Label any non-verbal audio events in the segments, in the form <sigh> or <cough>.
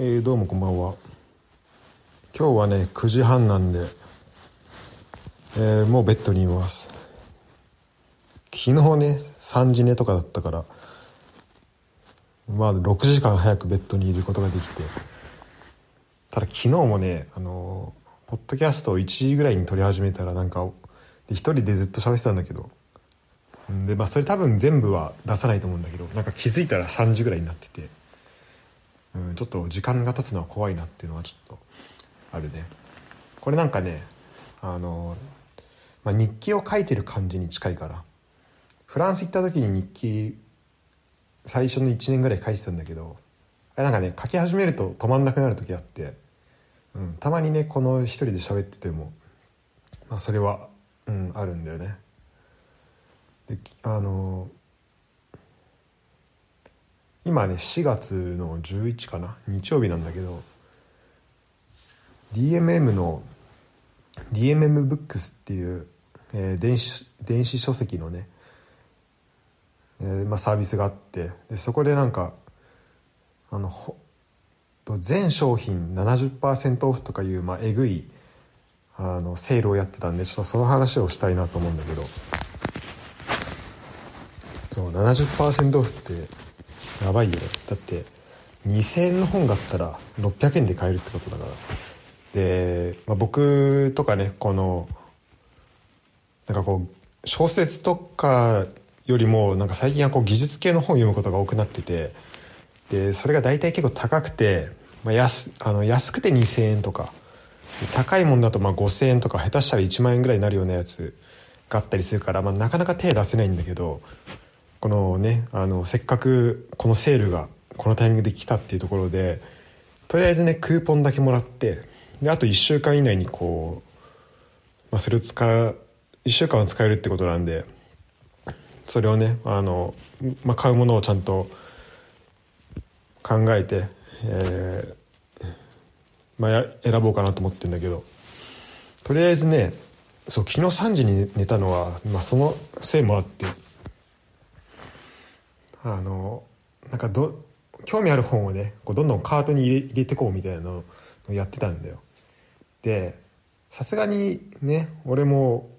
えー、どうもこんばんは。今日はね9時半なんで、えー、もうベッドにいます。昨日ね3時寝とかだったからまあ6時間早くベッドにいることができてただ昨日もねあのー、ポッドキャストを1時ぐらいに撮り始めたらなんかで一人でずっと喋ってたんだけどでまあそれ多分全部は出さないと思うんだけどなんか気づいたら3時ぐらいになってて。うんちょっと時間が経つのは怖いなっていうのはちょっとあるね。これなんかねあの、まあ、日記を書いてる感じに近いからフランス行った時に日記最初の1年ぐらい書いてたんだけどなんかね書き始めると止まんなくなる時あって、うん、たまにねこの一人で喋ってても、まあ、それは、うん、あるんだよね。であの今ね4月の11かな？日曜日なんだけど DMM の DMM ブックスっていう、えー、電子電子書籍のね、えーまあ、サービスがあってでそこでなんかあのほ全商品70%オフとかいう、まあ、えぐいあのセールをやってたんでちょっとその話をしたいなと思うんだけど。そう70%オフってやばいよだって2000円の本があったら600円で買えるってことだから。で、まあ、僕とかねこのなんかこう小説とかよりもなんか最近はこう技術系の本を読むことが多くなっててでそれが大体結構高くて、まあ、安あの安くて2000円とか高いもんだとまあ5000円とか下手したら1万円ぐらいになるようなやつがあったりするから、まあ、なかなか手出せないんだけどこのねあのせっかくこのセールがこのタイミングで来たっていうところでとりあえずねクーポンだけもらってであと1週間以内にこう、まあ、それを使う1週間は使えるってことなんでそれをねあの、まあ、買うものをちゃんと考えて、えーまあ、選ぼうかなと思ってるんだけどとりあえずねそう昨日3時に寝たのは、まあ、そのせいもあってあのなんかど興味ある本をねこうどんどんカートに入れ入れてこうみたいなのをやってたんだよ。でさすがにね俺も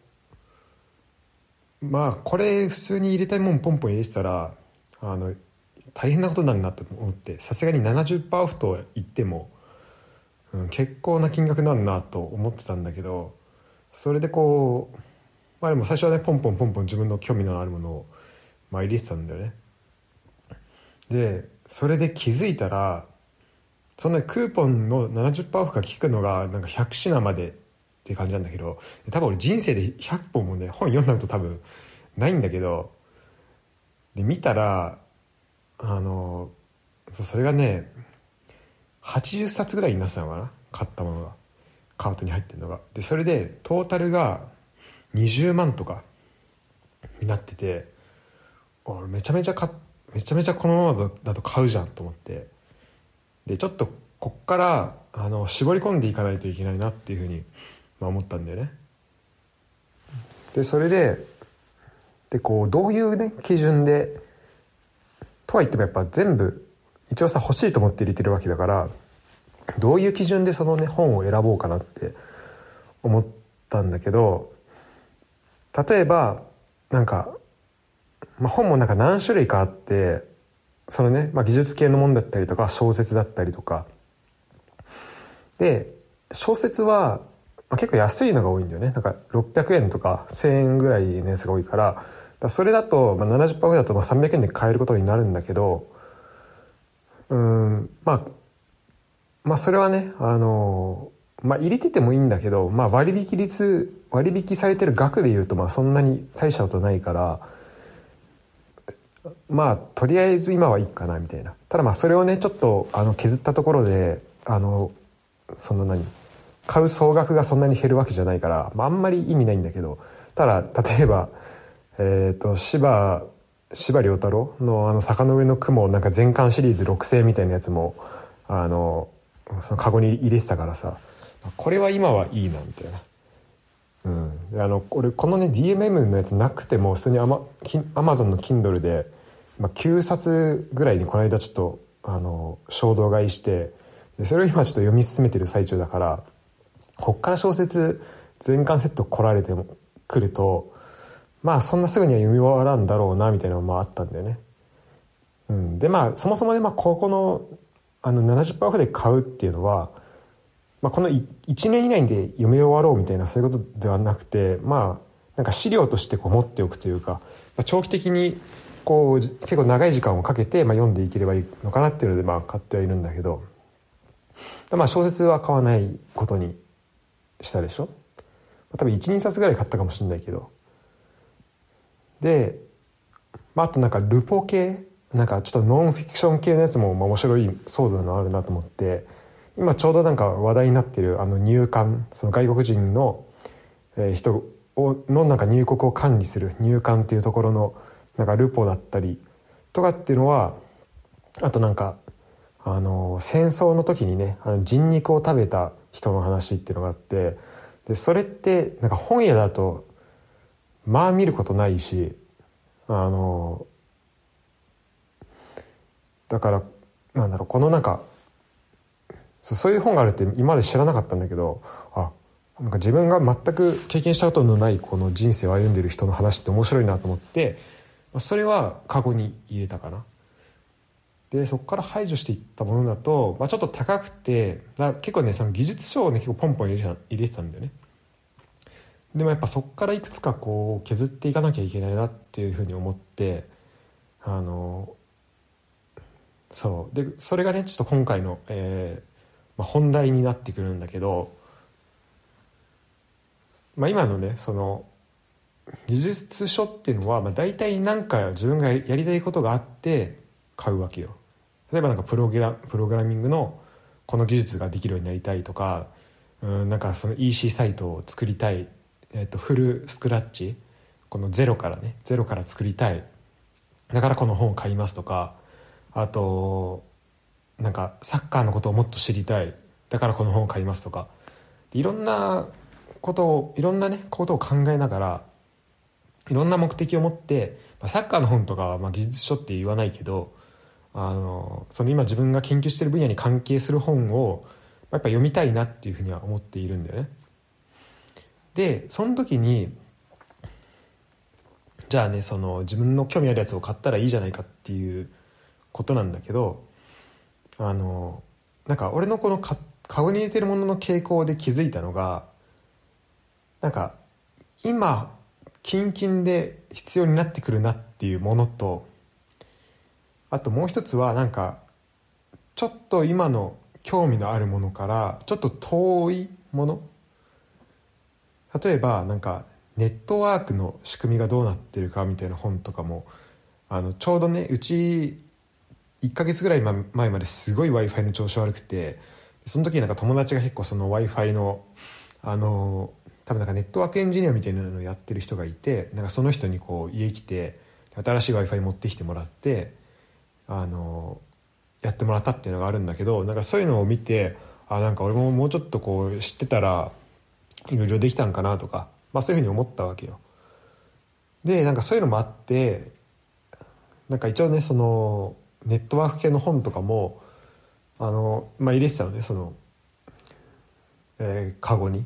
まあこれ普通に入れたいもんポンポン入れてたらあの大変なことになるなと思ってさすがに70%オフと言っても、うん、結構な金額になるなと思ってたんだけどそれでこうまあでも最初はねポンポンポンポン自分の興味のあるものを、まあ、入れてたんだよね。でそれで気づいたらそのクーポンの70%オフが効くのがなんか100品までっていう感じなんだけど多分俺人生で100本もね本読んだこと多分ないんだけどで見たらあのそれがね80冊ぐらいになってたのかな買ったものが。カートに入ってるのが。でそれでトータルが20万とかになってて俺めちゃめちゃ買ってめちゃめちゃこのままだと買うじゃんと思って。でちょっとこっからあの絞り込んでいかないといけないなっていうふうに、まあ、思ったんだよね。でそれででこうどういうね基準でとは言ってもやっぱ全部一応さ欲しいと思って入れてるわけだからどういう基準でそのね本を選ぼうかなって思ったんだけど例えばなんかまあ、本もなんか何種類かあってそのね、まあ、技術系のもんだったりとか小説だったりとか。で小説は、まあ、結構安いのが多いんだよね。なんか600円とか1000円ぐらいのやつが多いから。それだと、まあ、70%ぐらいだとまあ300円で買えることになるんだけどうんまあまあそれはねあのまあ入れててもいいんだけど、まあ、割引率割引されてる額で言うとまあそんなに大したことないからまあとりあえず今はいいかなみたいなただまあそれをねちょっとあの削ったところであのその何買う総額がそんなに減るわけじゃないから、まあ、あんまり意味ないんだけどただ例えばえっ、ー、と柴柴良太郎の「あの坂の上の雲」なんか全巻シリーズ6世みたいなやつもあのそのカゴに入れてたからさこれは今はいいなみたいな。うん、あの俺このね DMM のやつなくても普通にアマアマゾンの Kindle でまあ、9冊ぐらいにこの間ちょっとあの衝動買いしてでそれを今ちょっと読み進めてる最中だからこっから小説全巻セット来られても来るとまあそんなすぐには読み終わらんだろうなみたいなのもあったんだよね。うん、でまあそもそもね、まあ、ここのあの70%オフで買うっていうのは、まあ、この1年以内で読み終わろうみたいなそういうことではなくてまあなんか資料としてこう持っておくというか、まあ、長期的にこう結構長い時間をかけて、まあ、読んでいければいいのかなっていうので、まあ、買ってはいるんだけど、まあ、小説は買わないことにしたでしょ、まあ、多分12冊ぐらい買ったかもしれないけど。で、まあ、あとなんかルポ系？なんかちょっとノンフィクション系のやつもまあ面白い騒動のあるなと思って今ちょうどなんか話題になっているあの入管その外国人の人をのなんか入国を管理する入管っていうところのなんかルポだったりとかっていうのはあとなんかあの戦争の時にねあの人肉を食べた人の話っていうのがあってでそれってなんか本屋だとまあ見ることないしあのだからなんだろうこのなんかそういう本があるって今まで知らなかったんだけどあなんか自分が全く経験したことのないこの人生を歩んでる人の話って面白いなと思ってそれはカゴに入れたかな。でそこから排除していったものだと、まあ、ちょっと高くて結構ねその技術書をね結構ポンポン入れてた入れてたんだよねでもやっぱそこからいくつかこう削っていかなきゃいけないなっていうふうに思ってあのそうでそれがねちょっと今回の、えまあ、本題になってくるんだけど、まあ、今のねその技術書っていうのは、まあ、大体何か自分がやりたいことがあって買うわけよ。例えばなんかプログラプログラミングのこの技術ができるようになりたいとかうんなんかその EC サイトを作りたい、えー、とフルスクラッチこのゼロからねゼロから作りたい。だからこの本を買いますとかあとなんかサッカーのことをもっと知りたいだからこの本を買いますとかいろんなことをいろんなねことを考えながらいろんな目的を持って、まあ、サッカーの本とかはまあ技術書って言わないけどあのその今自分が研究してる分野に関係する本をやっぱ読みたいなっていうふうには思っているんだよね。でその時にじゃあねその自分の興味あるやつを買ったらいいじゃないかっていうことなんだけどあのなんか俺のこのか顔に入れてるものの傾向で気づいたのがなんか今キンキンで必要になってくるなっていうものとあともう一つはなんかちょっと今の興味のあるものからちょっと遠いもの。例えばなんかネットワークの仕組みがどうなってるかみたいな本とかもあのちょうどねうち1ヶ月ぐらい前まですごい w i f i の調子悪くてその時なんか友達が結構その w i f i のあの多分なんかネットワークエンジニアみたいなのをやってる人がいてなんかその人にこう家来て新しい w i f i 持ってきてもらってあのやってもらったっていうのがあるんだけどなんかそういうのを見てあなんか俺ももうちょっとこう知ってたらいろいろできたんかなとか、まあ、そういうふうに思ったわけよ。でなんかそういうのもあってなんか一応ねそのネットワーク系の本とかもあの、まあ、入れてたのねその、えー、カゴに。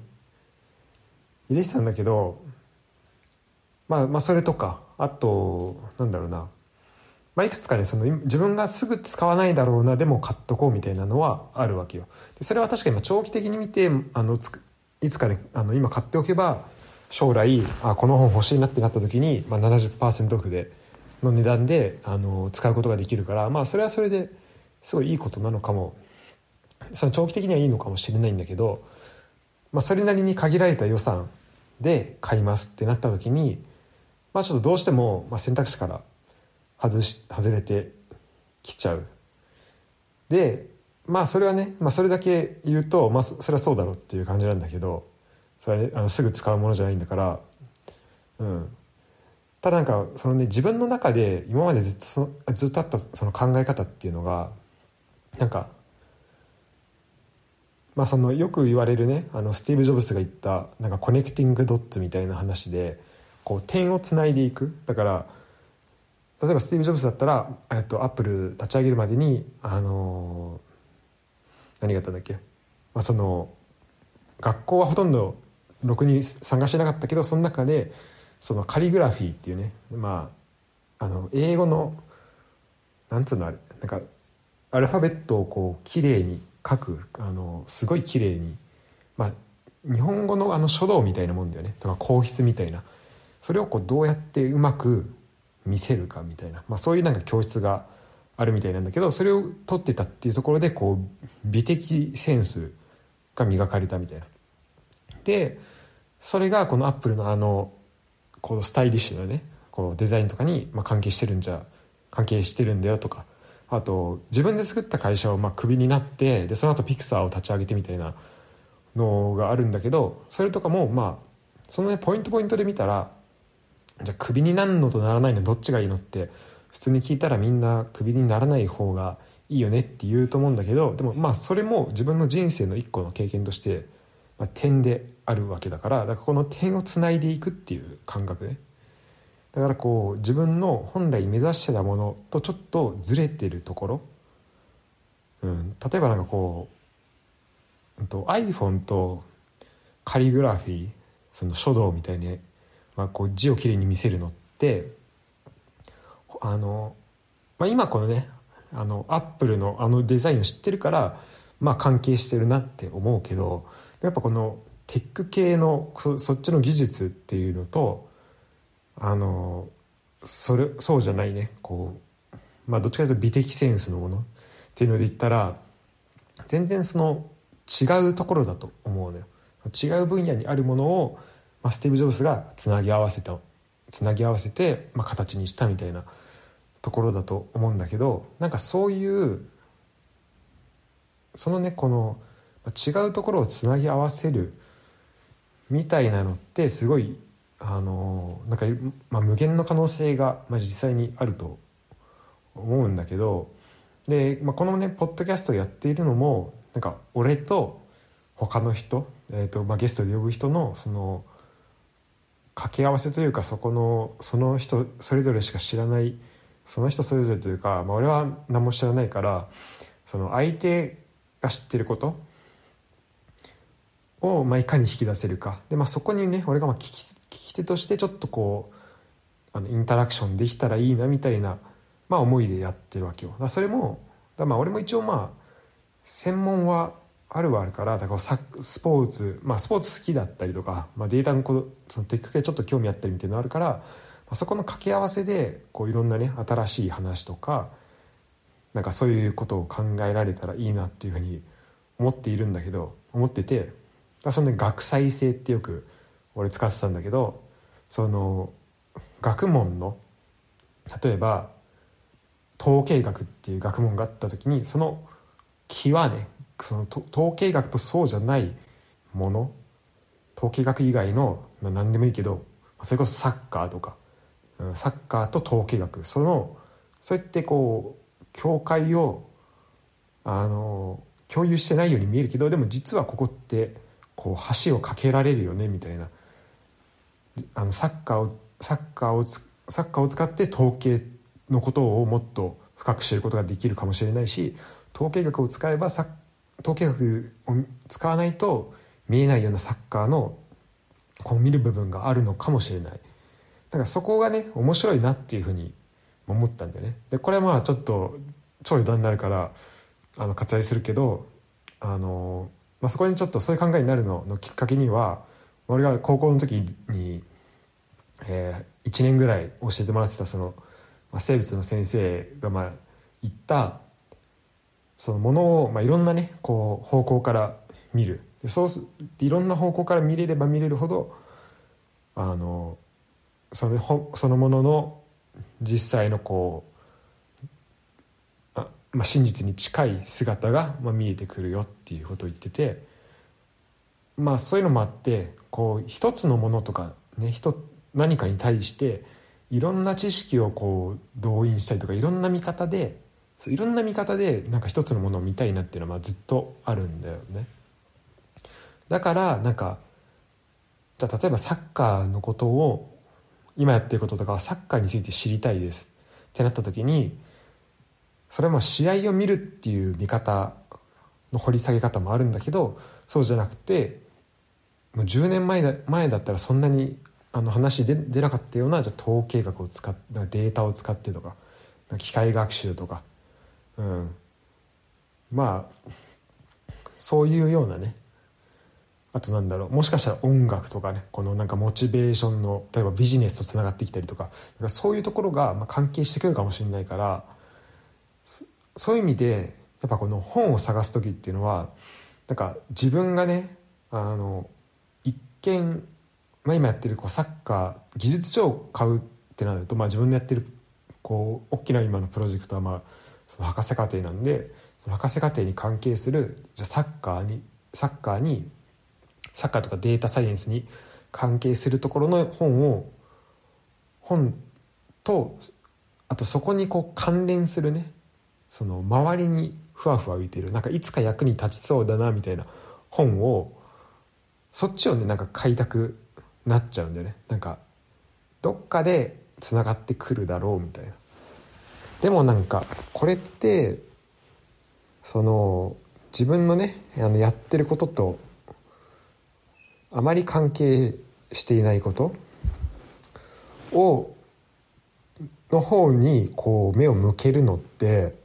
入れてたんだけど、まあ、まあそれとかあとなんだろうな、まあ、いくつかねその自分がすぐ使わないだろうなでも買っとこうみたいなのはあるわけよ。でそれは確かに長期的に見てあのいつかねあの今買っておけば将来あこの本欲しいなってなった時に、まあ70%オフでの値段であの使うことができるからまあそれはそれですごいいいことなのかも。その長期的にはいいのかもしれないんだけど、まあ、それなりに限られた予算で買いますってなった時に、まあ、ちょっとどうしても、ま、選択肢から外し外れてきちゃう。でまあそれはね、まあ、それだけ言うと、まあ、それはそうだろうっていう感じなんだけどそれは、ね、あのすぐ使うものじゃないんだからうん。ただなんかそのね自分の中で今までずっとずっとあったその考え方っていうのがなんかまあそのよく言われるねあのスティーブ・ジョブズが言ったなんかコネクティング・ドッツみたいな話でこう点をつないでいく。だから例えばスティーブ・ジョブズだったら、えっと、アップル立ち上げるまでにあの何があったんだっけ、まあ、その学校はほとんどろくに参加してなかったけどその中でそのカリグラフィーっていうねまああの英語のなんつうのあれなんかアルファベットをこう綺麗に書くあのすごい綺麗にまあ日本語のあの書道みたいなもんだよね。とか硬筆みたいな。それをこうどうやってうまく見せるかみたいな、まあ、そういうなんか教室があるみたいなんだけどそれを取ってたっていうところでこう美的センスが磨かれたみたいな。でそれがこのアップルのあのこのスタイリッシュなねこのデザインとかにま関係してるんじゃ関係してるんだよとかあと自分で作った会社をまクビになってでその後ピクサーを立ち上げてみたいなのがあるんだけどそれとかもまあそのねポイントポイントで見たらじゃあクビになるのとならないのどっちがいいのって普通に聞いたらみんなクビにならない方がいいよねって言うと思うんだけどでもまあそれも自分の人生の一個の経験として、まあ、点であるわけだからだからこの点をつないでいくっていう感覚ね。だからこう自分の本来目指してたものとちょっとずれてるところ、うん、例えばなんかこう、うん、と iPhone とカリグラフィーその書道みたいに、まあ、こう字をきれいに見せるのってあの、まあ、今このねあのアップルのあのデザインを知ってるからまあ関係してるなって思うけどやっぱこのテック系のそっちの技術っていうのとあのそれそうじゃないね。こうまあどっちかというと美的センスのものっていうので言ったら全然その違うところだと思うのよ。違う分野にあるものを、まあ、スティーブ・ジョブズがつなぎ合わせたつなぎ合わせて、まあ、形にしたみたいなところだと思うんだけどなんかそういうそのねこの違うところをつなぎ合わせるみたいなのってすごいあのなんか、まあ、無限の可能性が、まあ、実際にあると思うんだけどで、まあ、このねポッドキャストやっているのもなんか俺と他の人、えーとまあ、ゲストで呼ぶ人のその掛け合わせというかそこのその人それぞれしか知らないその人それぞれというか、まあ、俺は何も知らないからその相手が知ってることを、まあ、いかに引き出せるか。で、まあ、そこにね俺がまあ聞き聞き手としてちょっとこうあのインタラクションできたらいいなみたいな、まあ、思いでやってるわけよ。だそれもだまあ俺も一応まあ専門はあるはあるからだからスポーツまあスポーツ好きだったりとか、まあ、データのこそのテック系ちょっと興味あったりみたいなのあるからまそこの掛け合わせでこういろんなね新しい話とかなんかそういうことを考えられたらいいなっていうふうに思っているんだけど思っててその、ね、学際性ってよく俺使ってたんだけどその学問の例えば統計学っていう学問があった時にその気はねその統計学とそうじゃないもの統計学以外の何でもいいけどそれこそサッカーとかサッカーと統計学そのそうやってこう境界をあの共有してないように見えるけどでも実はここってこう橋を架けられるよねみたいなあのサッカーをサッカーをサッカーを使って統計のことをもっと深く知ることができるかもしれないし統計学を使えば統計学を使わないと見えないようなサッカーのこう見る部分があるのかもしれない。だからそこがね面白いなっていうふうに思ったんだよねでこれはまあちょっと超余談になるからあの割愛するけどあの、まあ、そこにちょっとそういう考えになるののきっかけには俺が高校の時に、えー、1年ぐらい教えてもらってたその、まあ、生物の先生がまあ言ったそのものを、まあ、いろんなねこう方向から見る。そういろんな方向から見れれば見れるほどあのそのそのものの実際のこう、まあ、真実に近い姿が、まあ、見えてくるよっていうことを言っててまあそういうのもあってこう一つのものとかね人何かに対していろんな知識をこう動員したりとかいろんな見方でいろんな見方でなんか一つのものを見たいなっていうのはまあずっとあるんだよね。だからなんかじゃ例えばサッカーのことを今やってることとかサッカーについて知りたいですってなった時にそれも試合を見るっていう見方の掘り下げ方もあるんだけどそうじゃなくてもう10年前だ前だったらそんなにあの話で出なかったようなじゃ統計学を使ってデータを使ってとか機械学習とか、うん、まあそういうようなね。あとなんだろうもしかしたら音楽とかねこのなんかモチベーションの例えばビジネスとつながってきたりとかかそういうところがまあ関係してくるかもしれないからそういう意味でやっぱこの本を探す時っていうのはなんか自分がねあの一見、まあ、今やってるこうサッカー技術書を買うってなると、まあ、自分のやってるこう大きな今のプロジェクトはまあその博士課程なんでその博士課程に関係するじゃサッカーにサッカーにサッカーとかデータサイエンスに関係するところの本を本とあとそこにこう関連するねその周りにふわふわ浮いてるなんかいつか役に立ちそうだなみたいな本をそっちをねなんか買いたくなっちゃうんだよね。なんかどっかでつながってくるだろうみたいな。でもなんかこれってその自分のねあのやってることとあまり関係していないことをの方にこう目を向けるのって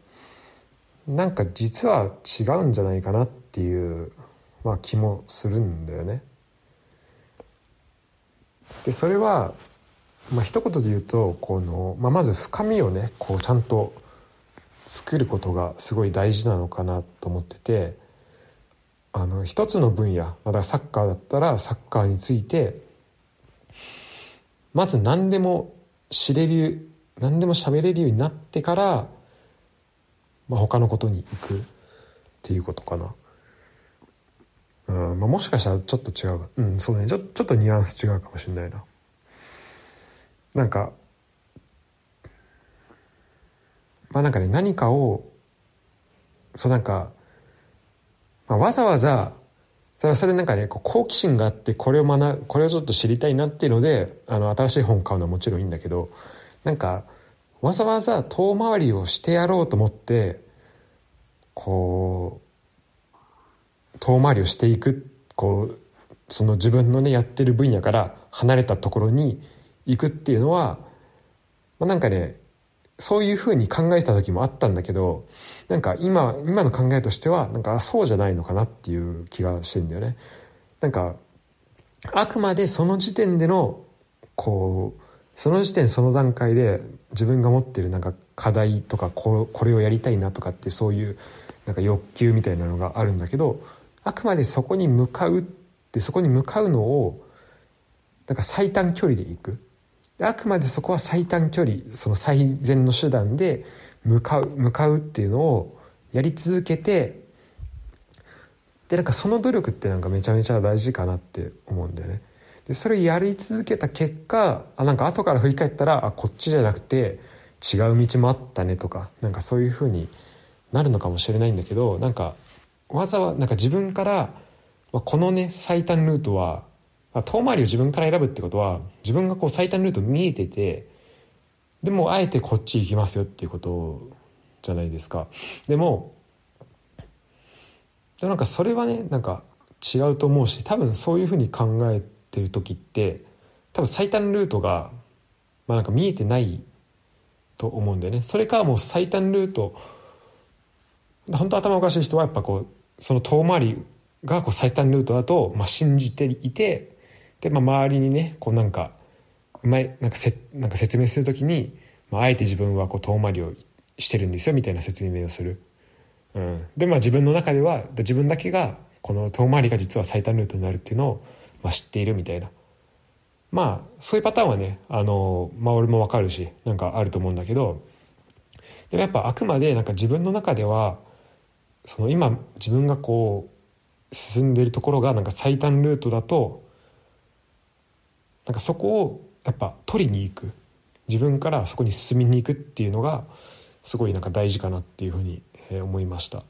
なんか実は違うんじゃないかなっていう、まあ、気もするんだよね。でそれは、まあ一言で言うとこの、まあ、まず深みをねこうちゃんと作ることがすごい大事なのかなと思ってて。あの一つの分野だからサッカーだったらサッカーについてまず何でも知れる何でも喋れるようになってから、まあ、他のことに行くっていうことかな。うんまあ、もしかしたらちょっと違ううんそうねちょちょっとニュアンス違うかもしれないな。なんかまあなんかね何かをそうなんかまあ、わざわざ、ただそれなんかね、好奇心があって、これを学これをちょっと知りたいなっていうので、あの、新しい本買うのはもちろんいいんだけど、なんか、わざわざ遠回りをしてやろうと思って、こう、遠回りをしていく、こう、その自分のね、やってる分野から離れたところに行くっていうのは、まあ、なんかね、そういうふうに考えた時もあったんだけど、なんか今、今の考えとしては、なんかそうじゃないのかなっていう気がしてんだよね。なんか、あくまでその時点での、こう、その時点その段階で自分が持ってるなんか課題とかここれをやりたいなとかってそういうなんか欲求みたいなのがあるんだけどあくまでそこに向かうってそこに向かうのをなんか最短距離で行くあくまでそこは最短距離その最善の手段で向かう向かうっていうのをやり続けてでなんかその努力ってなんかめちゃめちゃ大事かなって思うんだよね。でそれやり続けた結果あなんか後から振り返ったらあこっちじゃなくて違う道もあったねとかなんかそういうふうになるのかもしれないんだけどなんかわざわざなんか自分から、まあ、このね最短ルートは遠回りを自分から選ぶってことは自分がこう最短ルート見えててでもあえてこっち行きますよっていうことじゃないですか。でもでなんかそれはねなんか違うと思うし多分そういうふうに考えてってる時って多分最短ルートがまあなんか見えてないと思うんだよね。それかもう最短ルート本当頭おかしい人はやっぱこうその遠回りがこう最短ルートだと、まあ、信じていてで、まあ、周りにねこうなんかうまいなんかせなんか説明する時に、まあ、あえて自分はこう遠回りをしてるんですよみたいな説明をする、うん、でまあ自分の中では自分だけがこの遠回りが実は最短ルートになるっていうのを、まあ、知っているみたいな。まあそういうパターンはねあの、まあ、俺もわかるしなんかあると思うんだけどでもやっぱあくまでなんか自分の中ではその今自分がこう進んでいるところがなんか最短ルートだとなんかそこをやっぱ取りに行く。自分からそこに進みに行くっていうのがすごいなんか大事かなっていうふうに思いました。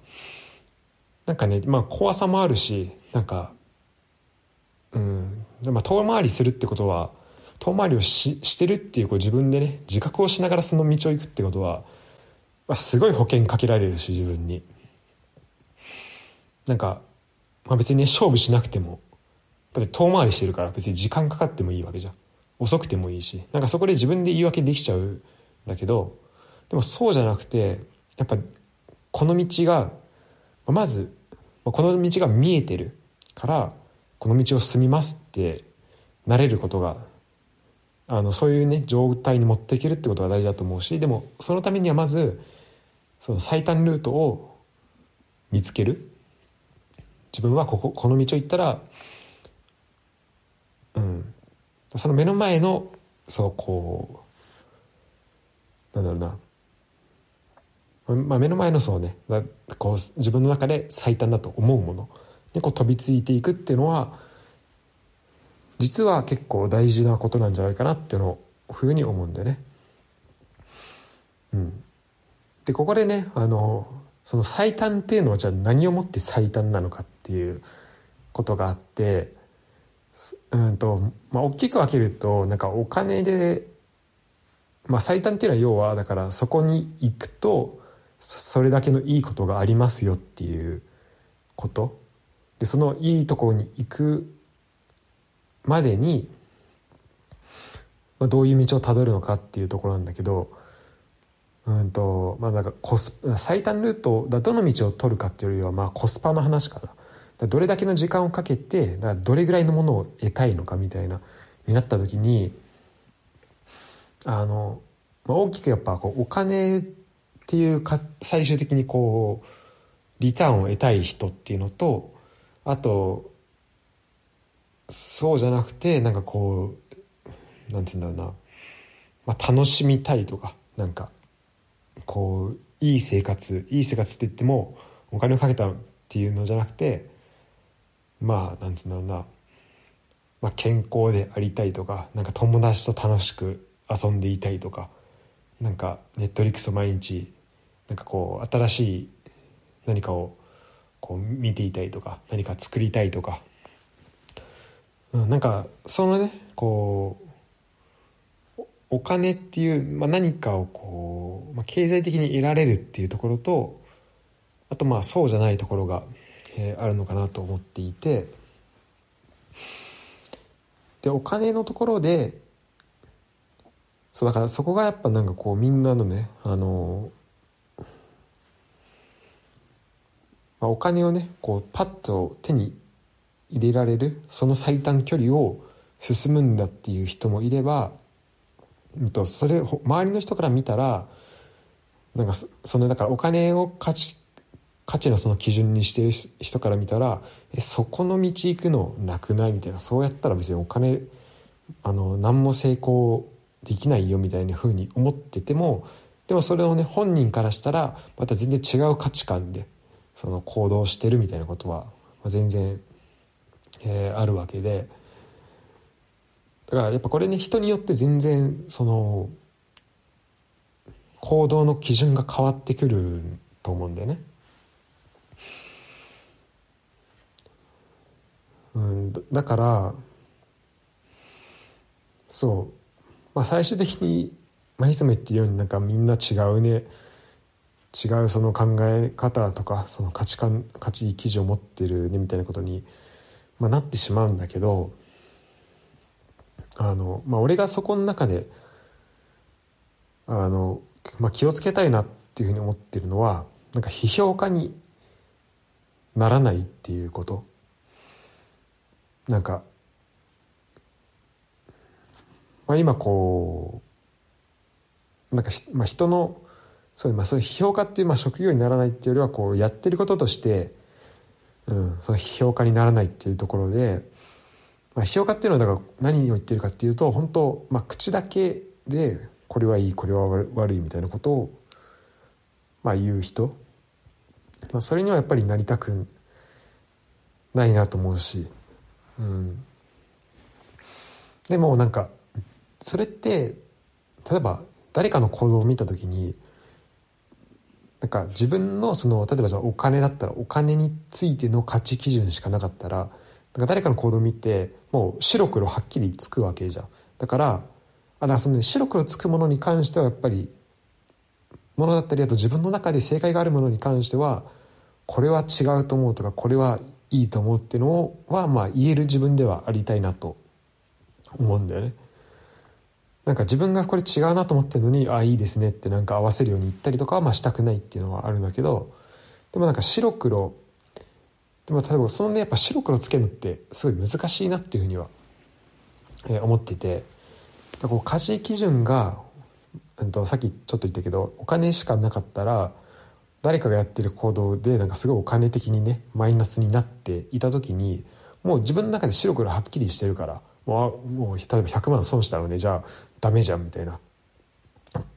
なんかねまあ怖さもあるしなんかうん。まあ遠回りするってことは遠回りをししてるっていうこう自分でね自覚をしながらその道を行くってことは、まあ、すごい保険かけられるし自分に。なんか、まあ、別にね勝負しなくてもだって遠回りしてるから別に時間かかってもいいわけじゃん。遅くてもいいしなんかそこで自分で言い訳できちゃうんだけどでもそうじゃなくてやっぱこの道がまずこの道が見えてるからこの道を進みますってなれることがあのそういうね状態に持っていけるってことが大事だと思うしでもそのためにはまずその最短ルートを見つける。自分はこここの道を行ったらうん。その目の前のそうこうなんだろうな。まあ、目の前のそうねこう自分の中で最短だと思うもの。にこう飛びついていくっていうのは実は結構大事なことなんじゃないかなっていうのをふうに思うんだよね。うん、でここでねあのその最短っていうのはじゃあ何をもって最短なのかっていうことがあってうんと、まあ、大きく分けるとなんかお金で、まあ、最短っていうのは要はだからそこに行くとそれだけのいいことがありますよっていうことでそのいいところに行くまでに、まあ、どういう道をたどるのかっていうところなんだけどうんとまあなんかコス最短ルートだどの道を取るかっていうよりはまあコスパの話かな。どれだけの時間をかけてだどれぐらいのものを得たいのかみたいなになった時にあの、まあ、大きくやっぱこうお金っていうか最終的にこうリターンを得たい人っていうのとあとそうじゃなくてなんかこうなんて言うんだろうな、まあ、楽しみたいとかなんかこういい生活いい生活って言ってもお金をかけたっていうのじゃなくてまあなんつうんだろうな、まあ、健康でありたいとかなんか友達と楽しく遊んでいたいとかなんかネットリックスを毎日なんかこう新しい何かをこう見ていたいとか何か作りたいとか、うん、なんかそのねこうお金っていう、まあ、何かをこう、まあ、経済的に得られるっていうところとあとまあそうじゃないところが、えー、あるのかなと思っていて。でお金のところでそうだからそこがやっぱなんかこうみんなのねあのまあ、お金をねこうパッと手に入れられるその最短距離を進むんだっていう人もいれば、それ周りの人から見たらなんかそのだからお金を価値価値のその基準にしてる人から見たらえそこの道行くのなくないみたいなそうやったら別にお金あの何も成功できないよみたいな風に思っててもでもそれをね本人からしたらまた全然違う価値観でその行動してるみたいなことは全然、えー、あるわけで。だからやっぱこれね人によって全然その行動の基準が変わってくると思うんだよね。うん、だからそう、まあ、最終的に、まあ、いつも言ってるようになんかみんな違うね。違うその考え方とかその価値観価値基準を持ってるねみたいなことに、まあ、なってしまうんだけどあの、まあ、俺がそこの中であの、まあ、気をつけたいなっていうふうに思ってるのはなんか批評家にならないっていうこと。なんか、まあ、今こうなんか、まあ、人のそうまあ、それ批評家っていう、まあ、職業にならないっていうよりはこうやってることとして、うん、その批評家にならないっていうところで、まあ、批評家っていうのはだから何を言ってるかっていうと本当、まあ、口だけでこれはいいこれは悪いみたいなことを、まあ、言う人、まあ、それにはやっぱりなりたくないなと思うし、うん、でもなんかそれって例えば誰かの行動を見た時になんか自分のその例えばじゃお金だったらお金についての価値基準しかなかったらなんか誰かの行動を見てもう白黒はっきりつくわけじゃんだからあだからその、ね、白黒つくものに関してはやっぱりものだったりあと自分の中で正解があるものに関してはこれは違うと思うとかこれはいいと思うっていうのはまあ言える自分ではありたいなと思うんだよね。なんか自分がこれ違うなと思ってるのにああいいですねってなんか合わせるように言ったりとかはまあしたくないっていうのはあるんだけどでもなんか白黒でも例えばそのねやっぱ白黒つけるのってすごい難しいなっていうふうには、えー、思っててこう価値基準が、えっと、さっきちょっと言ったけどお金しかなかったら誰かがやってる行動でなんかすごいお金的にねマイナスになっていた時にもう自分の中で白黒はっきりしてるからもうもう例えば100万損したのでじゃあダメじゃんみたいな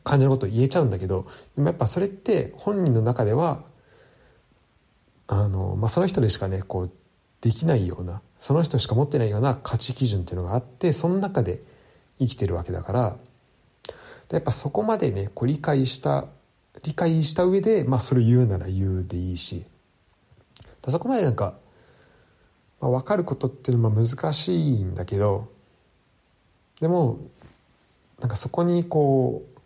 感じのことを言えちゃうんだけどでもやっぱそれって本人の中ではあの、まあ、その人でしかねこうできないようなその人しか持ってないような価値基準っていうのがあってその中で生きてるわけだからやっぱそこまでねこう理解した理解した上で、まあ、それ言うなら言うでいいしそこまでなんか、まあ、分かることっていうのは難しいんだけどでもなんかそこにこう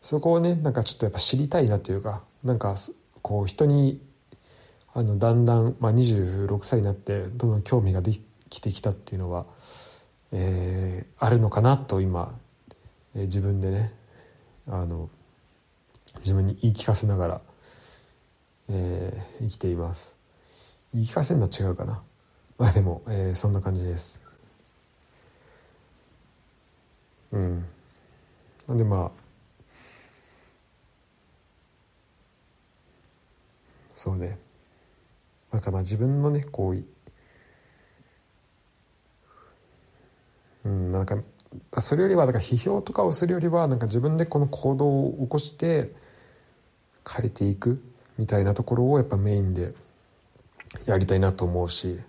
そこをねなんかちょっとやっぱ知りたいなというかなんかこう人にあのだんだん、まあ、26歳になってどんどん興味ができてきたっていうのは、えー、あるのかなと今、えー、自分でねあの自分に言い聞かせながら、えー、生きています。言い聞かせるのは違うかな。まあでも、えー、そんな感じです。うん。なんでまあそうね。なんかまあ自分のね行為。うんなんかそれよりはだから批評とかをするよりはなんか自分でこの行動を起こして変えていくみたいなところをやっぱメインでやりたいなと思うし、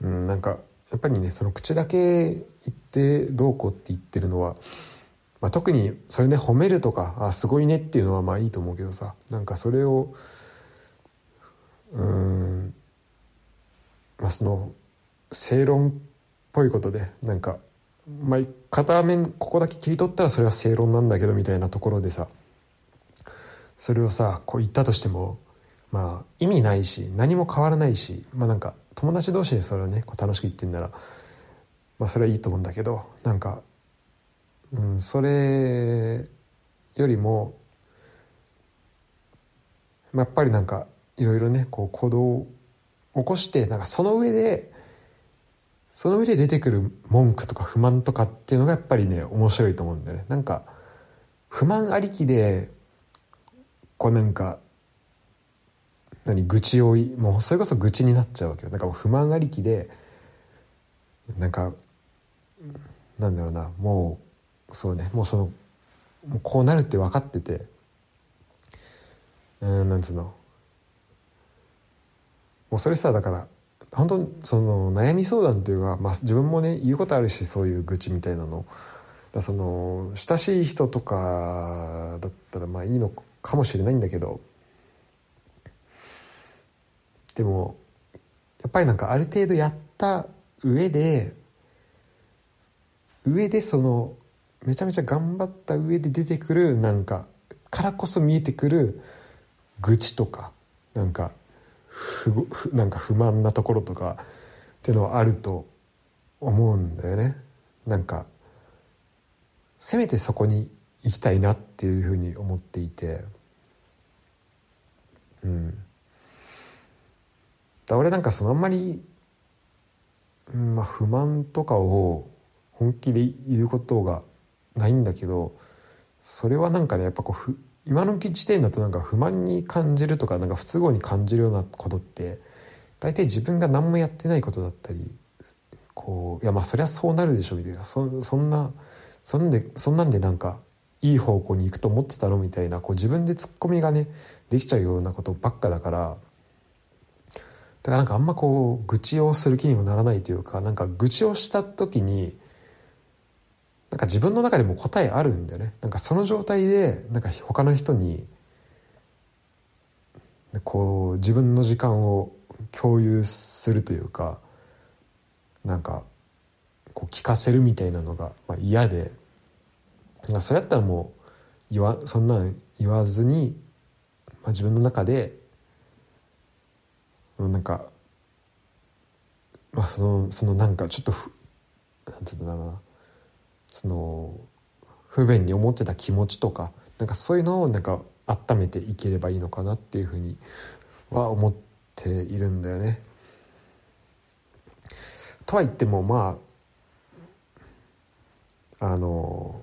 うん、なんかやっぱりねその口だけ言ってどうこうって言ってるのは、まあ、特にそれね褒めるとかあすごいねっていうのはまあいいと思うけどさなんかそれをうんまあその正論っぽいことでなんか、まあ、片面ここだけ切り取ったらそれは正論なんだけどみたいなところでさそれをさこう言ったとしてもまあ意味ないし何も変わらないしまあなんか友達同士でそれをねこう楽しく言ってんならまあそれはいいと思うんだけどなんか、うん、それよりも、まあ、やっぱりなんかいろいろねこう行動を起こしてなんかその上でその上で出てくる文句とか不満とかっていうのがやっぱりね面白いと思うんだよね。なんか不満ありきでこうなんか何愚痴をもうそれこそ愚痴になっちゃうわけよ。なんかもう不満ありきでなんかなんだろうな。もうそうね。もうそのもうこうなるって分かってて。うんなんつうの。もうそれさだから本当その悩み相談っていうか、まあ、自分もね言うことあるしそういう愚痴みたいなの。だその親しい人とかだったらまあいいのかもしれないんだけど。でもやっぱりなんかある程度やった上で上でそのめちゃめちゃ頑張った上で出てくるなんかからこそ見えてくる愚痴とかなんか不なんか不満なところとかっていうのはあると思うんだよね。なんかせめてそこに行きたいなっていうふうに思っていて。うん。だ俺なんかそのあんまり、うんまあ、不満とかを本気で言うことがないんだけどそれはなんかねやっぱこうふ今の時点だとなんか不満に感じるとかなんか不都合に感じるようなことって大体自分が何もやってないことだったりこういやまあそりゃそうなるでしょみたいなそそんなそんでそんなんでなんかいい方向に行くと思ってたのみたいなこう自分でツッコミがねできちゃうようなことばっかだからだからなんかあんまこう愚痴をする気にもならないというかなんか愚痴をした時になんか自分の中でも答えあるんだよね。なんかその状態でなんか他の人にこう自分の時間を共有するというかなんかこう聞かせるみたいなのがまあ嫌で。なんそれやったらもう言わそんなん言わずにまあ、自分の中でなんか、まあ、そのそのなんかちょっとふなんて言うんだろうな。その不便に思ってた気持ちとかなんかそういうのをなんか温めていければいいのかなっていうふうには思っているんだよね。とは言ってもまああの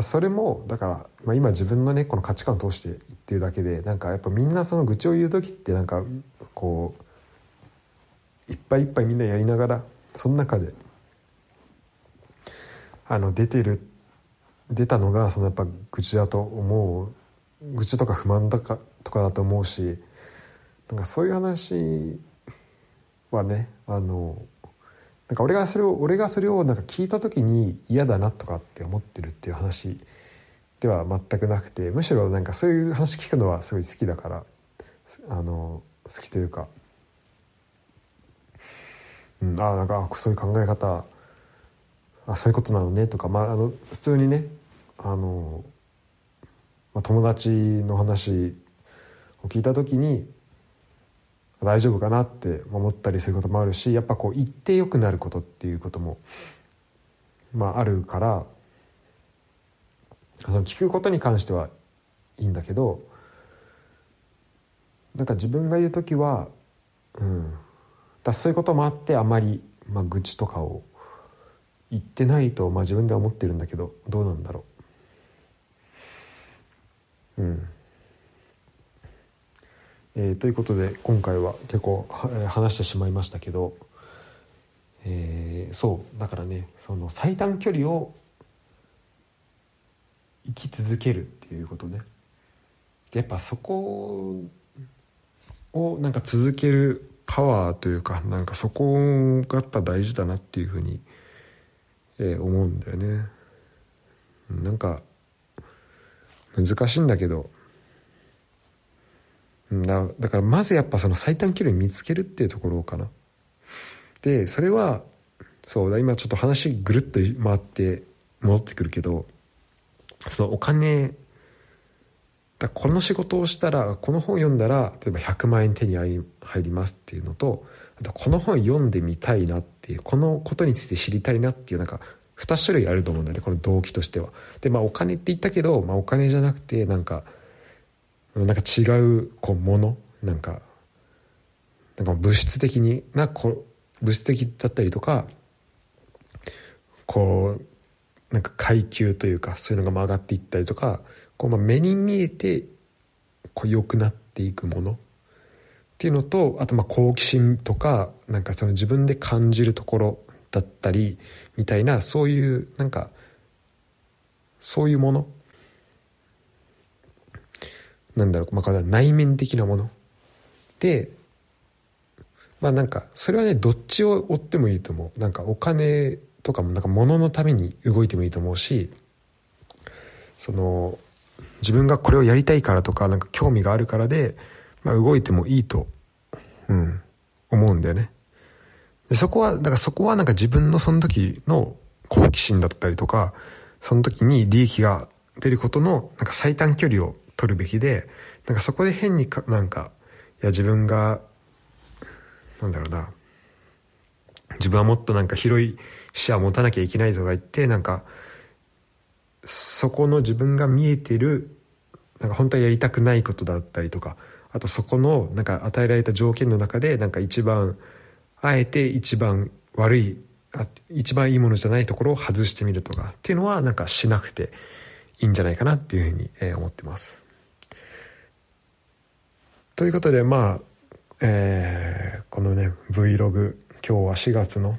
それもだから、まあ、今自分のねこの価値観を通して言ってるだけでなんかやっぱみんなその愚痴を言う時ってなんかこういっぱいいっぱいみんなやりながらその中であの出てる出たのがそのやっぱ愚痴だと思う。愚痴とか不満とかとかだと思うしなんかそういう話はねあのなんか俺がそれを俺がそれをなんか聞いた時に嫌だなとかって思ってるっていう話では全くなくてむしろなんかそういう話聞くのはすごい好きだからあの好きというか、うん、ああなんかそういう考え方あそういうことなのねとか、まあ、あの普通にねあの、まあ、友達の話を聞いた時に大丈夫かなって思ったりすることもあるしやっぱこう言ってよくなることっていうことも、まあ、あるからその聞くことに関してはいいんだけどなんか自分が言う時は、うん、だそういうこともあってあまり、まあ、愚痴とかを言ってないと、まあ、自分では思ってるんだけどどうなんだろう。うんえー、ということで今回は結構話してしまいましたけど、えー、そうだからねその最短距離を生き続けるっていうことねやっぱそこをなんか続けるパワーというかなんかそこがやっぱ大事だなっていうふうに、えー、思うんだよねなんか難しいんだけどだだからまずやっぱその最短距離見つけるっていうところかな。で、それは、そうだ、今ちょっと話ぐるっと回って戻ってくるけど、そのお金、だこの仕事をしたら、この本読んだら、例えば100万円手に入りますっていうのと、あとこの本読んでみたいなっていう、このことについて知りたいなっていう、なんか、2種類あると思うんだね、この動機としては。で、まあお金って言ったけど、まあお金じゃなくて、なんか、なんか違うこうものなんかなんか物質的になこ物質的だったりとかこうなんか階級というかそういうのが曲がっていったりとかこうまあ目に見えてこう良くなっていくものっていうのとあとまあ好奇心とかなんかその自分で感じるところだったりみたいなそういうなんかそういうものなんだろう、まあ、内面的なもの。で、まあなんか、それはね、どっちを追ってもいいと思う。なんかお金とかもなんか物のために動いてもいいと思うし、その、自分がこれをやりたいからとか、なんか興味があるからで、まあ動いてもいいと、うん、思うんだよね。でそこは、だからそこはなんか自分のその時の好奇心だったりとか、その時に利益が出ることのなんか最短距離を取るべきで、なんかそこで変にか、なんか、いや自分が、なんだろうな、自分はもっとなんか広い視野を持たなきゃいけないとか言って、なんか、そこの自分が見えてる、なんか本当はやりたくないことだったりとか、あとそこのなんか与えられた条件の中でなんか一番、あえて一番悪い、あ一番いいものじゃないところを外してみるとかっていうのはなんかしなくていいんじゃないかなっていうふうに、え思ってます。ということでまあ、えー、このね Vlog 今日は4月の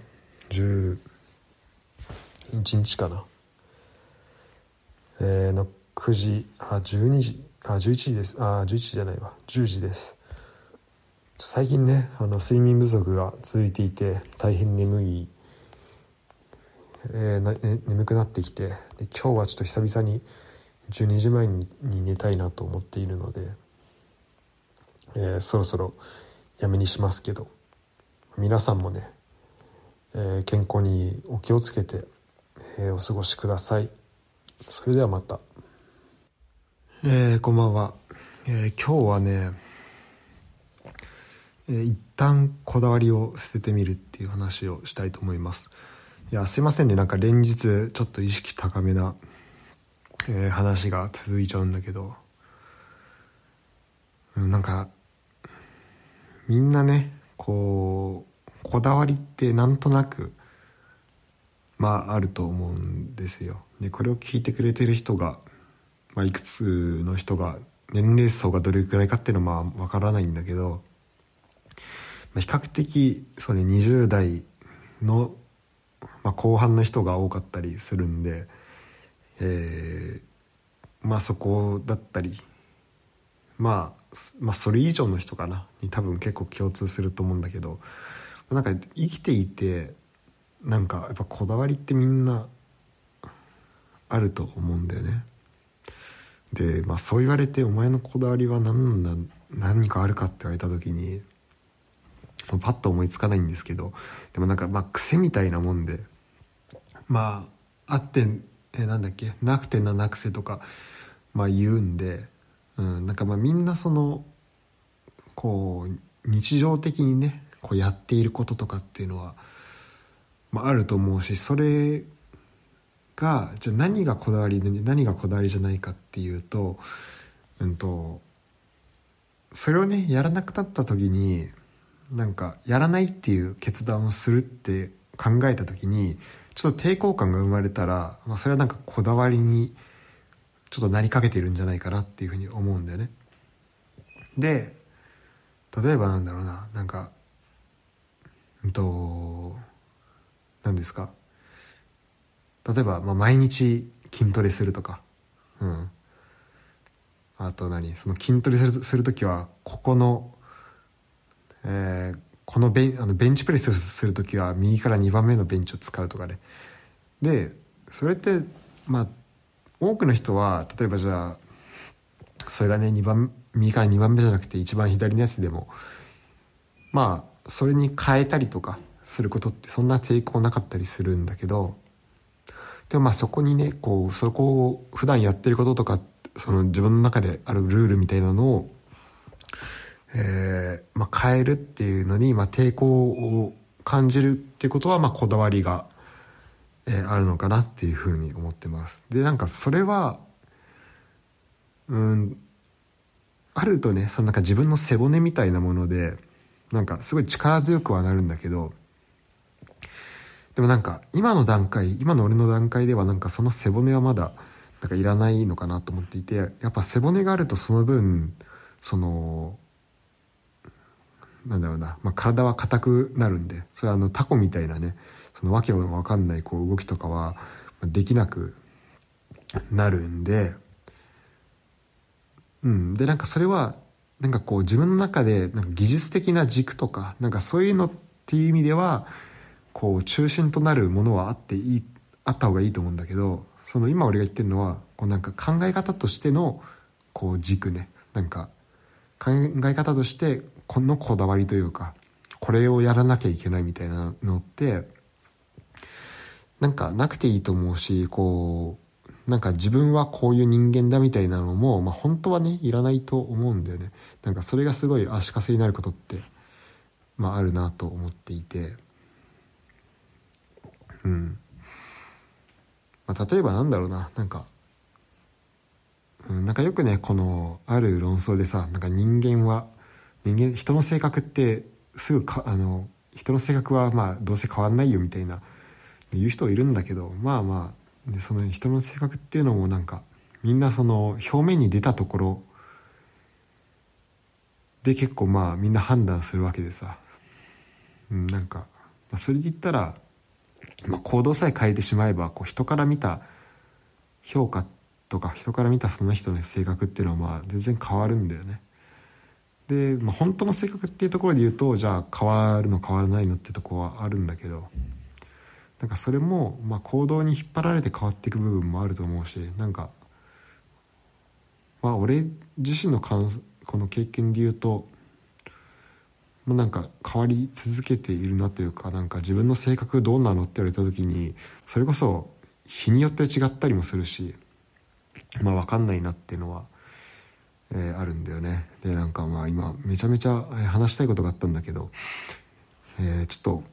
11日かな、えー、の9時あ12時あ11時です。あ11時じゃないわ。10時です。最近ねあの睡眠不足が続いていて大変眠い、えーなね、眠くなってきてで今日はちょっと久々に12時前に寝たいなと思っているのでえー、そろそろやめにしますけど皆さんもね、えー、健康にお気をつけて、えー、お過ごしください。それではまた、えー、こんばんは。えー、今日はね、えー、一旦こだわりを捨ててみるっていう話をしたいと思います。いやすいませんね。なんか連日ちょっと意識高めな、えー、話が続いちゃうんだけど、うん、なんかみんなねこうこだわりってなんとなくまああると思うんですよ。でこれを聞いてくれてる人が、まあ、いくつの人が年齢層がどれくらいかっていうのはまあわからないんだけど、まあ、比較的そうね20代の、まあ、後半の人が多かったりするんで、えー、まあそこだったり、まあ、まあそれ以上の人かなに多分結構共通すると思うんだけどなんか生きていてなんかやっぱこだわりってみんなあると思うんだよね。で、まあ、そう言われて「お前のこだわりは何な何かあるか?」って言われた時にパッと思いつかないんですけどでもなんかまあ癖みたいなもんでまああってえなんだっけなくてななくせとか、まあ、言うんで、うん、なんかまあみんなそのこう日常的にねこうやっていることとかっていうのは、まあ、あると思うしそれがじゃあ何がこだわり何がこだわりじゃないかっていうと,、うんと、それをねやらなくなった時になんかやらないっていう決断をするって考えた時にちょっと抵抗感が生まれたら、まあ、それはなんかこだわりにちょっとなりかけているんじゃないかなっていうふうに思うんだよね。で例えばなんだろうななんかうんと何ですか？例えば、まあ、毎日筋トレするとか、うん。あと何？その筋トレするする時は、ここの、えー、このベンあのベンチプレスする時は右から2番目のベンチを使うとかね。で、それって、まあ、多くの人は、例えばじゃあ、それがね、2番、右から2番目じゃなくて一番左のやつでも、まあ、それに変えたりとかすることってそんな抵抗なかったりするんだけど、でもまあそこにねこうそこを普段やってることとかその自分の中であるルールみたいなのを、えーまあ、変えるっていうのに、まあ、抵抗を感じるっていうことは、まあ、こだわりが、えー、あるのかなっていうふうに思ってます。でなんかそれはうんあるとねそのなんか自分の背骨みたいなものでなんかすごい力強くはなるんだけどでもなんか今の段階今の俺の段階ではなんかその背骨はまだなんかいらないのかなと思っていてやっぱ背骨があるとその分そのなんだろうな、まあ、体は硬くなるんでそれはあのタコみたいなねそのわけのわかんないこう動きとかはできなくなるんでうん。でなんかそれはなんかこう自分の中でなんか技術的な軸とかなんかそういうのっていう意味ではこう中心となるものはあっていいあった方がいいと思うんだけどその今俺が言ってるのはこうなんか考え方としてのこう軸ねなんか考え方としてこのこだわりというかこれをやらなきゃいけないみたいなのってなんかなくていいと思うしこうなんか自分はこういう人間だみたいなのも、まあ、本当はねいらないと思うんだよねなんかそれがすごい足かせになることって、まあ、あるなと思っていて。うん、まあ、例えばなんだろうな。なんか、うん、なんかよくねこのある論争でさなんか人間は人間人の性格ってすぐかあの人の性格はまあどうせ変わんないよみたいな言う人いるんだけどまあまあでその人の性格っていうのもなんかみんなその表面に出たところで結構まあみんな判断するわけでさ、うん、なんかまあそれで言ったらまあ、行動さえ変えてしまえばこう人から見た評価とか人から見たその人の性格っていうのはまあ全然変わるんだよね。で、まあ、本当の性格っていうところで言うとじゃあ変わるの変わらないのってとこはあるんだけどなんかそれもまあ行動に引っ張られて変わっていく部分もあると思うしなんかまあ俺自身のこの経験で言うとまあ、なんか変わり続けているなというかなんか自分の性格どうなのって言われた時にそれこそ日によって違ったりもするしまあ分かんないなっていうのは、えー、あるんだよね。でなんかまあ今めちゃめちゃ話したいことがあったんだけど、えー、ちょっ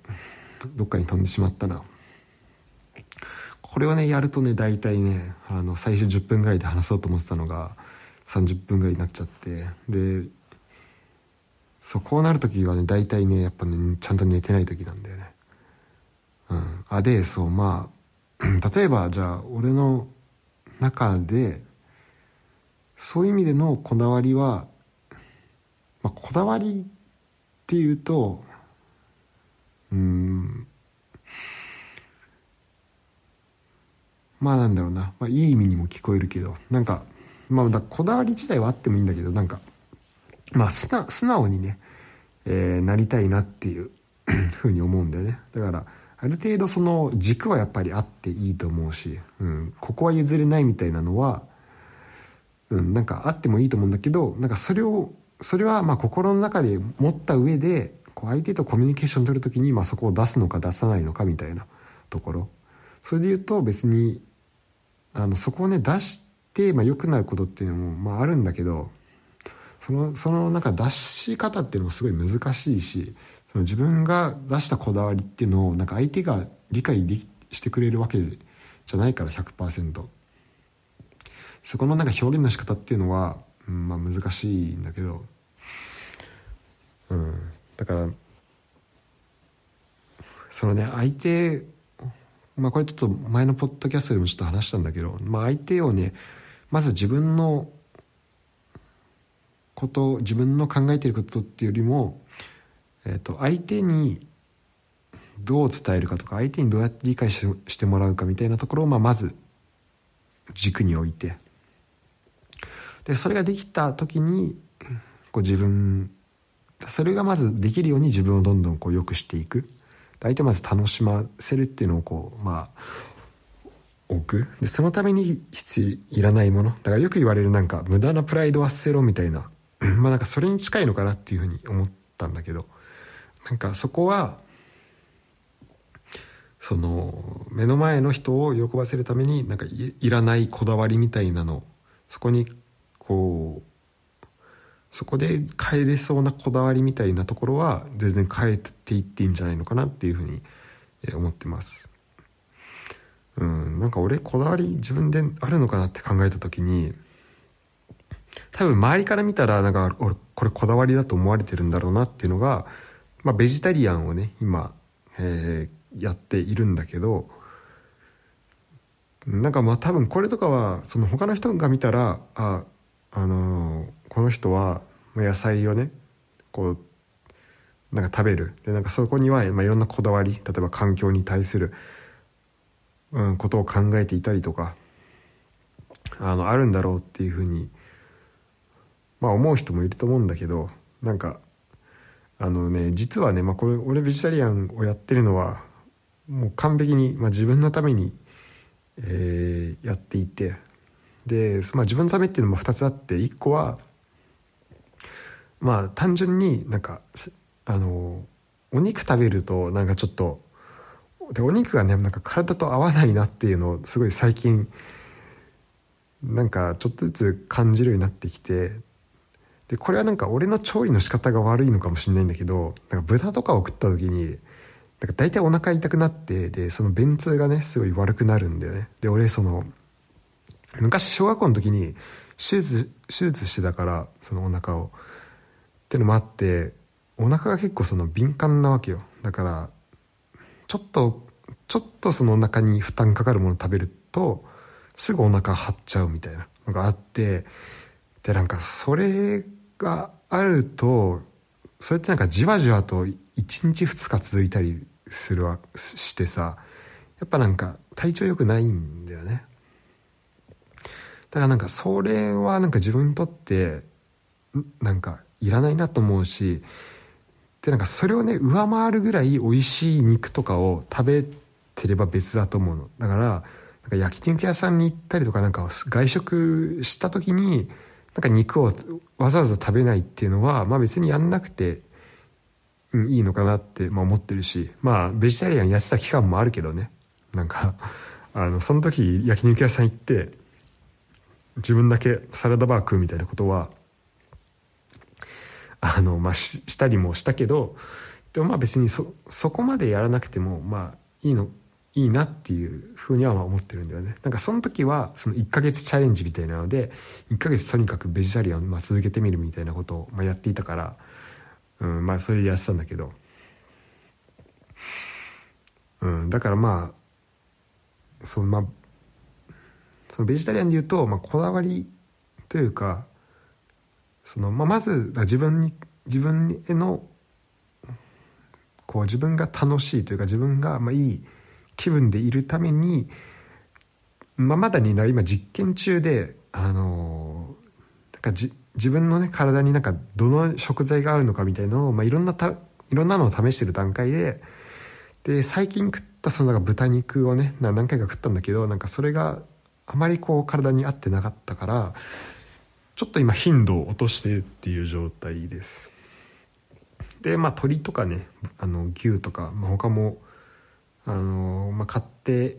とどっかに飛んでしまったな。これをねやるとね大体ねあの最初10分ぐらいで話そうと思ってたのが30分ぐらいになっちゃってでそうこうなる時はね大体ねやっぱねちゃんと寝てない時なんだよね。うん。あでそうまあ例えばじゃあ俺の中でそういう意味でのこだわりは、まあ、こだわりっていうとうんまあなんだろうな、まあ、いい意味にも聞こえるけどなんかまあこだわり自体はあってもいいんだけどなんかまあ素直にね、えー、なりたいなっていう <coughs> ふうに思うんだよね。だからある程度その軸はやっぱりあっていいと思うし、うん、ここは譲れないみたいなのはうん、なんかあってもいいと思うんだけどなんかそれをそれはまあ心の中で持った上でこう相手とコミュニケーション取る時にまあそこを出すのか出さないのかみたいなところ。それで言うと別にあのそこをね出してまあ良くなることっていうのもまああるんだけどそのそのなんか出し方っていうのもすごい難しいしその自分が出したこだわりっていうのをなんか相手が理解できしてくれるわけじゃないから100%。そこのなんか表現の仕方っていうのは、うん、まあ難しいんだけど、うん、だからそのね相手まあこれちょっと前のポッドキャストでもちょっと話したんだけど、まあ、相手をねまず自分のこと自分の考えていることっていうよりも、えー、と相手にどう伝えるかとか相手にどうやって理解してもらうかみたいなところを、まあ、まず軸に置いて。でそれができた時にこう自分それがまずできるように自分をどんどんこう良くしていく。相手をまず楽しませるっていうのをこうまあ置く。でそのために必要いらないもの。だからよく言われるなんか無駄なプライドは捨てろみたいなまあなんかそれに近いのかなっていうふうに思ったんだけど。なんかそこはその目の前の人を喜ばせるためになんかいらないこだわりみたいなの。そこにこうそこで変えれそうなこだわりみたいなところは全然変えていっていいんじゃないのかなっていうふうに思ってます。うん。なんか俺こだわり自分であるのかなって考えた時に多分周りから見たらなんか俺これこだわりだと思われてるんだろうなっていうのが、まあ、ベジタリアンをね今、えー、やっているんだけどなんかまあ多分これとかはその他の人が見たらああのこの人は野菜をねこうなんか食べる。でなんかそこには、まあ、いろんなこだわり例えば環境に対する、うん、ことを考えていたりとかあのあるんだろうっていうふうに、まあ、思う人もいると思うんだけどなんかあのね実はね、まあ、これ俺ベジタリアンをやってるのはもう完璧に、まあ、自分のために、えー、やっていてで、まあ、自分のためっていうのも2つあって1個はまあ単純になんかあのお肉食べるとなんかちょっとでお肉がねなんか体と合わないなっていうのをすごい最近なんかちょっとずつ感じるようになってきてでこれはなんか俺の調理の仕方が悪いのかもしれないんだけどなんか豚とかを食った時になんか大体お腹痛くなってでその便通がねすごい悪くなるんだよね。で俺その昔小学校の時に手術手術してたからそのお腹を。っていうのもあってお腹が結構その敏感なわけよ。だからちょっとちょっとそのお腹に負担かかるもの食べるとすぐお腹張っちゃうみたいなのがあってでなんかそれがあるとそれってなんかじわじわと1日2日続いたりするわしてさやっぱなんか体調良くないんだよね。だからなんかそれはなんか自分にとってなんかいらないなと思うしでなんかそれをね上回るぐらい美味しい肉とかを食べてれば別だと思うの。だからなんか焼肉屋さんに行ったりとかなんか外食した時になんか肉をわざわざ食べないっていうのはまあ別にやんなくて、うん、いいのかなってまあ思ってるしまあベジタリアンやってた期間もあるけどね。なんか <laughs> あのその時焼肉屋さん行って自分だけサラダバー食うみたいなことはあの、まあ、ししたりもしたけどでもまあ別にそそこまでやらなくてもまあいいのいいなっていうふうにはまあ思ってるんだよね。なんかその時はその1ヶ月チャレンジみたいなので1ヶ月とにかくベジタリアンまあ続けてみるみたいなことをまあやっていたから、うん、まあそれでやってたんだけど、うん、だからまあそのまあそのベジタリアンで言うと、まあ、こだわりというかその、まあ、まず自分に自分へのこう自分が楽しいというか自分がまあいい気分でいるために、まあ、まだにな今実験中であのなんかじ自分のね体になんかどの食材が合うのかみたいのを、まあ、いろんなたいろんなのを試してる段階でで最近食ったそのなんか豚肉をね何回か食ったんだけどなんかそれがあまりこう体に合ってなかったからちょっと今頻度を落としてるっていう状態です。でまあ鶏とかねあの牛とか、まあ、他もあの、まあ、買って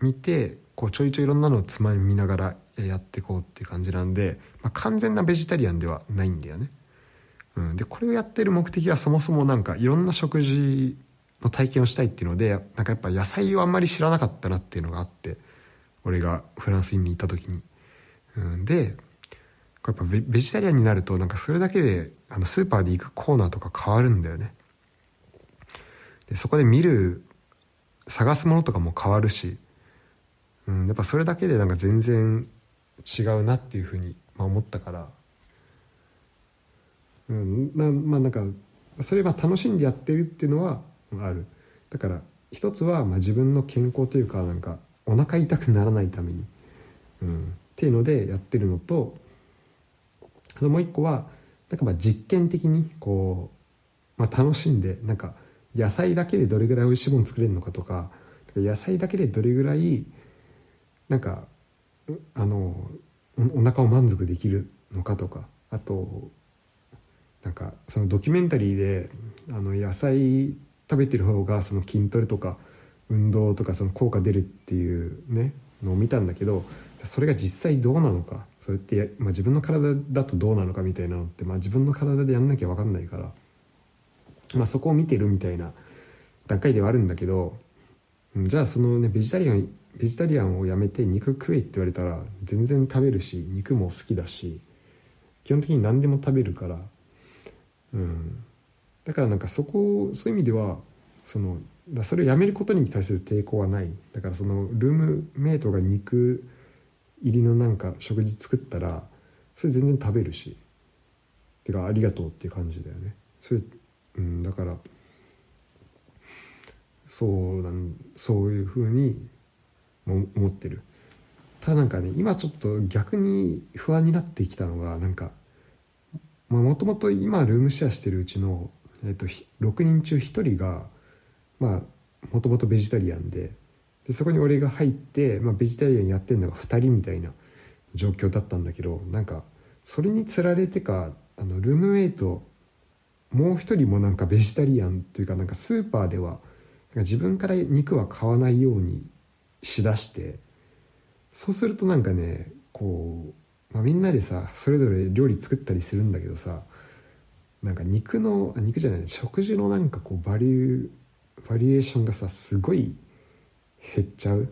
みてこうちょいちょいいろんなのをつまみながらやっていこうっていう感じなんで、まあ、完全なベジタリアンではないんだよね、うん、でこれをやってる目的はそもそもなんかいろんな食事の体験をしたいっていうのでなんかやっぱ野菜をあんまり知らなかったなっていうのがあって俺がフランスに行った時に、うん、でやっぱベジタリアンになるとなんかそれだけであのスーパーで行くコーナーとか変わるんだよね。でそこで見る探すものとかも変わるし、うん、やっぱそれだけでなんか全然違うなっていうふうに、まあ、思ったから。うんなまあなんかそれは楽しんでやってるっていうのはある。だから一つはまあ自分の健康というかなんかお腹痛くならないために、うん、っていうのでやってるのともう一個はなんかまあ実験的にこう、まあ、楽しんでなんか野菜だけでどれぐらい美味しいもの作れるのかとか野菜だけでどれぐらいなんかあのお腹を満足できるのかとかあとなんかそのドキュメンタリーであの野菜食べてる方がその筋トレとか運動とかその効果出るっていうねのを見たんだけどそれが実際どうなのかそれって、まあ、自分の体だとどうなのかみたいなのって、まあ、自分の体でやんなきゃ分かんないから、まあ、そこを見てるみたいな段階ではあるんだけどじゃあそのねベジタリアンベジタリアンをやめて肉食えって言われたら全然食べるし肉も好きだし基本的に何でも食べるからうん。だからなんかそこそういう意味ではそのだそれをやめることに対する抵抗はない。だからそのルームメイトが肉入りのなんか食事作ったらそれ全然食べるしてかありがとうっていう感じだよね。それ、うん、だからそうなんそういうふうに思ってる。ただなんかね今ちょっと逆に不安になってきたのがなんかもともと今ルームシェアしてるうちの、えーと、6人中1人がまあもともとベジタリアンででそこに俺が入って、まあ、ベジタリアンやってるのが2人みたいな状況だったんだけどなんかそれにつられてかあのルームメイトもう一人もなんかベジタリアンというかなんかスーパーでは自分から肉は買わないようにしだしてそうするとなんかねこう、まあ、みんなでさそれぞれ料理作ったりするんだけどさなんか肉の肉じゃない食事のなんかこうバリューバリエーションがさすごい減っちゃう。っ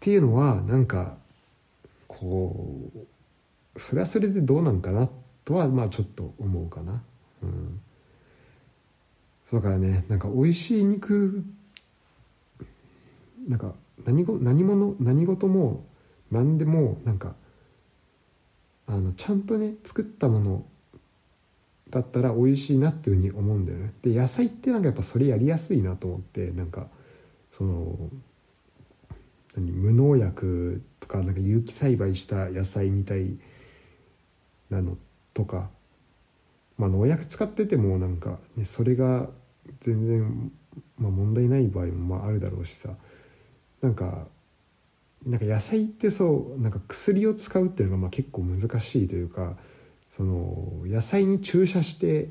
ていうのはなんかこうそれはそれでどうなんかなってとはまあちょっと思うかな。うん。そうだからねなんか美味しい肉なんか何ご何者何事も何でもなんかあのちゃんとね作ったものだったら美味しいなっていうふうに思うんだよね。で野菜ってなんかやっぱそれやりやすいなと思ってなんかその何無農薬とかなんか有機栽培した野菜みたいなのってとか、まあ、農薬使っててもなんか、ね、それが全然、まあ、問題ない場合もまああるだろうしさ。なんかなんか野菜ってそうなんか薬を使うっていうのがまあ結構難しいというかその野菜に注射して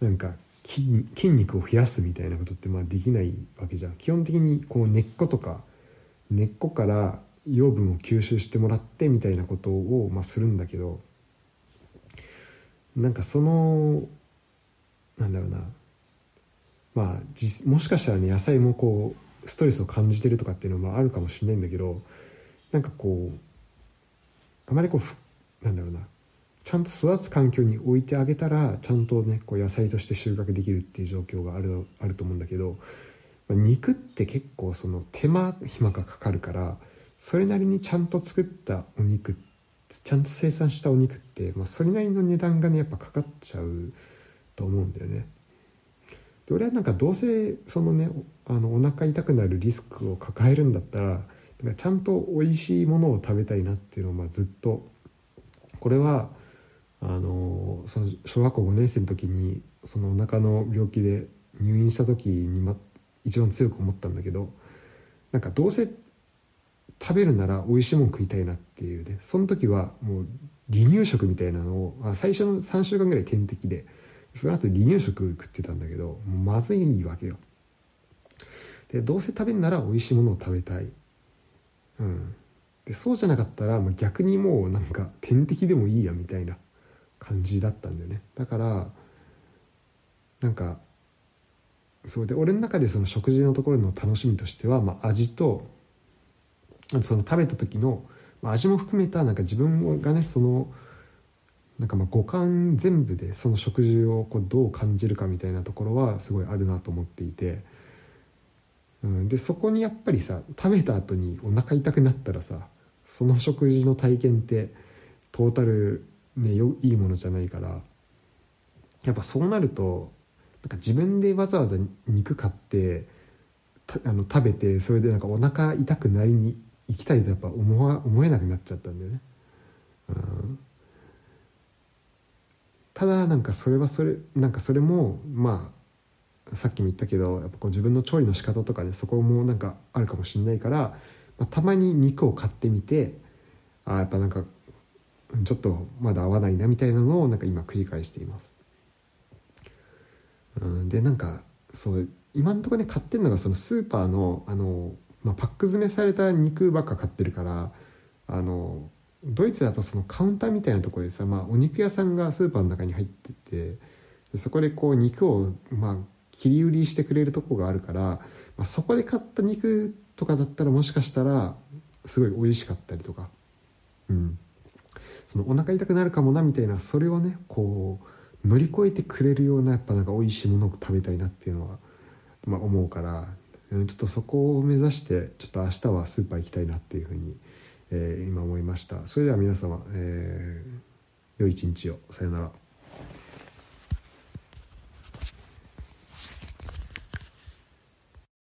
なんか筋肉を増やすみたいなことってまあできないわけじゃん。基本的にこう根っことか根っこから養分を吸収してもらってみたいなことをまあするんだけどなんかそのなんだろうな。まあもしかしたらね野菜もこうストレスを感じてるとかっていうのもあるかもしれないんだけどなんかこうあまりこうなんだろうな。ちゃんと育つ環境に置いてあげたらちゃんとねこう野菜として収穫できるっていう状況があるあると思うんだけど、まあ、肉って結構その手間暇がかかるからそれなりにちゃんと作ったお肉ってちゃんと生産したお肉って、まあ、それなりの値段がねやっぱかかっちゃうと思うんだよね。で俺はなんかどうせそのねあのお腹痛くなるリスクを抱えるんだったらかちゃんと美味しいものを食べたいなっていうのをまあずっとこれはあのその小学校5年生の時にそのお腹の病気で入院した時に、ま、一番強く思ったんだけどなんかどうせ食べるなら美味しいもん食いたいなっていうね。その時はもう離乳食みたいなのをまあ最初の3週間ぐらい点滴でその後離乳食食ってたんだけどまずいわけよ。でどうせ食べるなら美味しいものを食べたい。うん。でそうじゃなかったら、まあ、逆にもうなんか点滴でもいいやみたいな感じだったんだよね。だからなんかそうで俺の中でその食事のところの楽しみとしては、まあ、味とその食べた時の、まあ、味も含めたなんか自分がねそのなんかまあ五感全部でその食事をこうどう感じるかみたいなところはすごいあるなと思っていて、うん、でそこにやっぱりさ食べた後にお腹痛くなったらさその食事の体験ってトータルねよいいものじゃないからやっぱそうなるとなんか自分でわざわざ肉買ってあの食べてそれでなんかお腹痛くなりに行きたいとやっぱ思わ思えなくなっちゃったんだよね。うんただなんかそれはそれなんかそれもまあさっきも言ったけどやっぱこう自分の調理の仕方とかねそこもなんかあるかもしれないから、まあ、たまに肉を買ってみてあやっぱなんかちょっとまだ合わないなみたいなのをなんか今繰り返しています。うん、でなんかそう今のところね買ってるのがそのスーパーのあの、まあ、パック詰めされた肉ばっか買ってるからあのドイツだとそのカウンターみたいなところでさ、まあ、お肉屋さんがスーパーの中に入っててでそこでこう肉を、まあ、切り売りしてくれるとこがあるから、まあ、そこで買った肉とかだったらもしかしたらすごい美味しかったりとか、うん、そのお腹痛くなるかもなみたいなそれをねこう乗り越えてくれるようなやっぱなんか美味しいものを食べたいなっていうのはまあ、思うからちょっとそこを目指してちょっと明日はスーパー行きたいなっていうふうに、えー、今思いました。それでは皆様、えー、良い一日を。さよなら。